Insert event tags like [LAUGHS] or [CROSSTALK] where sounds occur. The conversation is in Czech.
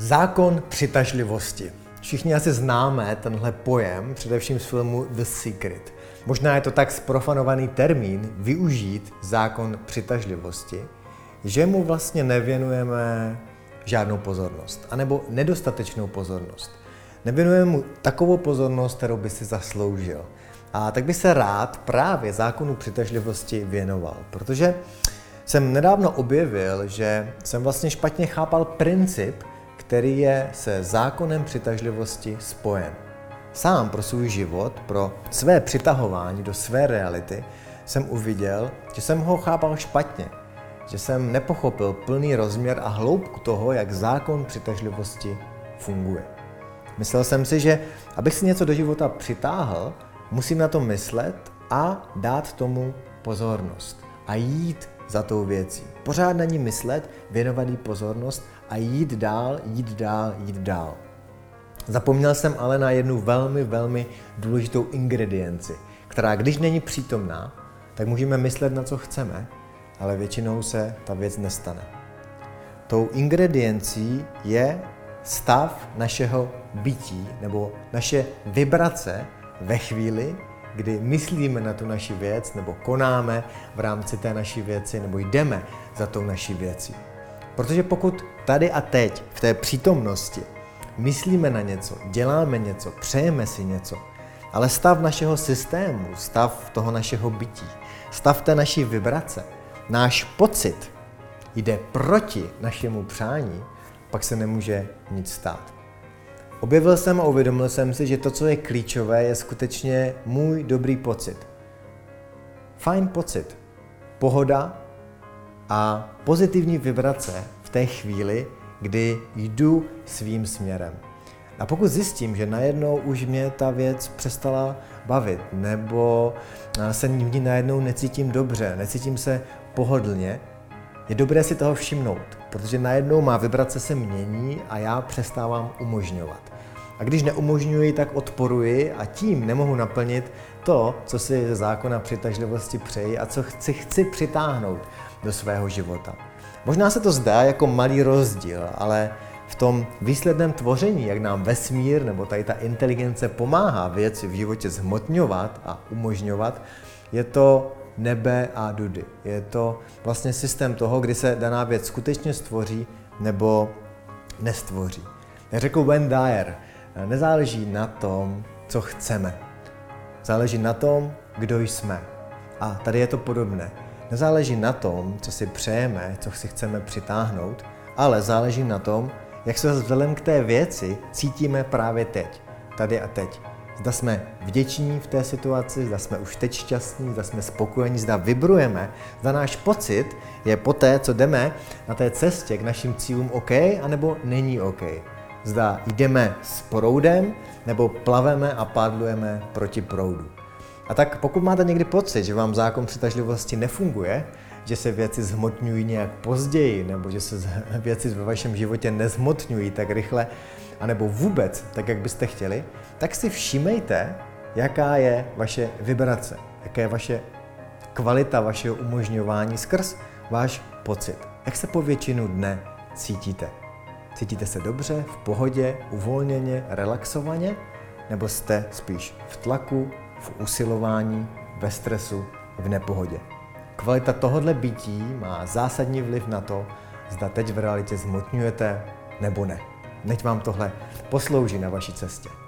Zákon přitažlivosti. Všichni asi známe tenhle pojem, především z filmu The Secret. Možná je to tak sprofanovaný termín využít zákon přitažlivosti, že mu vlastně nevěnujeme žádnou pozornost, anebo nedostatečnou pozornost. Nevěnujeme mu takovou pozornost, kterou by si zasloužil. A tak by se rád právě zákonu přitažlivosti věnoval, protože jsem nedávno objevil, že jsem vlastně špatně chápal princip, který je se zákonem přitažlivosti spojen. Sám pro svůj život, pro své přitahování do své reality, jsem uviděl, že jsem ho chápal špatně, že jsem nepochopil plný rozměr a hloubku toho, jak zákon přitažlivosti funguje. Myslel jsem si, že abych si něco do života přitáhl, musím na to myslet a dát tomu pozornost a jít za tou věcí. Pořád na ní myslet, věnovat jí pozornost a jít dál, jít dál, jít dál. Zapomněl jsem ale na jednu velmi, velmi důležitou ingredienci, která když není přítomná, tak můžeme myslet na co chceme, ale většinou se ta věc nestane. Tou ingrediencí je stav našeho bytí nebo naše vibrace ve chvíli, kdy myslíme na tu naši věc nebo konáme v rámci té naší věci nebo jdeme za tou naší věcí. Protože pokud tady a teď, v té přítomnosti, myslíme na něco, děláme něco, přejeme si něco, ale stav našeho systému, stav toho našeho bytí, stav té naší vibrace, náš pocit jde proti našemu přání, pak se nemůže nic stát. Objevil jsem a uvědomil jsem si, že to, co je klíčové, je skutečně můj dobrý pocit. Fajn pocit, pohoda a pozitivní vibrace v té chvíli, kdy jdu svým směrem. A pokud zjistím, že najednou už mě ta věc přestala bavit, nebo se ní najednou necítím dobře, necítím se pohodlně, je dobré si toho všimnout, protože najednou má vibrace se mění a já přestávám umožňovat. A když neumožňuji, tak odporuji a tím nemohu naplnit to, co si ze zákona přitažlivosti přeji a co chci, chci přitáhnout do svého života. Možná se to zdá jako malý rozdíl, ale v tom výsledném tvoření, jak nám vesmír nebo tady ta inteligence pomáhá věci v životě zhmotňovat a umožňovat, je to nebe a dudy. Je to vlastně systém toho, kdy se daná věc skutečně stvoří nebo nestvoří. Jak řekl Wayne Dyer, nezáleží na tom, co chceme. Záleží na tom, kdo jsme. A tady je to podobné. Nezáleží na tom, co si přejeme, co si chceme přitáhnout, ale záleží na tom, jak se vzhledem k té věci cítíme právě teď, tady a teď. Zda jsme vděční v té situaci, zda jsme už teď šťastní, zda jsme spokojení, zda vibrujeme, zda náš pocit je po té, co jdeme na té cestě k našim cílům OK, anebo není OK. Zda jdeme s proudem, nebo plaveme a pádlujeme proti proudu. A tak pokud máte někdy pocit, že vám zákon přitažlivosti nefunguje, že se věci zhmotňují nějak později, nebo že se [LAUGHS] věci ve vašem životě nezhmotňují tak rychle, anebo vůbec tak, jak byste chtěli, tak si všímejte, jaká je vaše vibrace, jaká je vaše kvalita vašeho umožňování skrz váš pocit. Jak se po většinu dne cítíte? Cítíte se dobře, v pohodě, uvolněně, relaxovaně? Nebo jste spíš v tlaku, v usilování, ve stresu, v nepohodě? Kvalita tohohle bytí má zásadní vliv na to, zda teď v realitě zmotňujete nebo ne. Neď vám tohle poslouží na vaší cestě.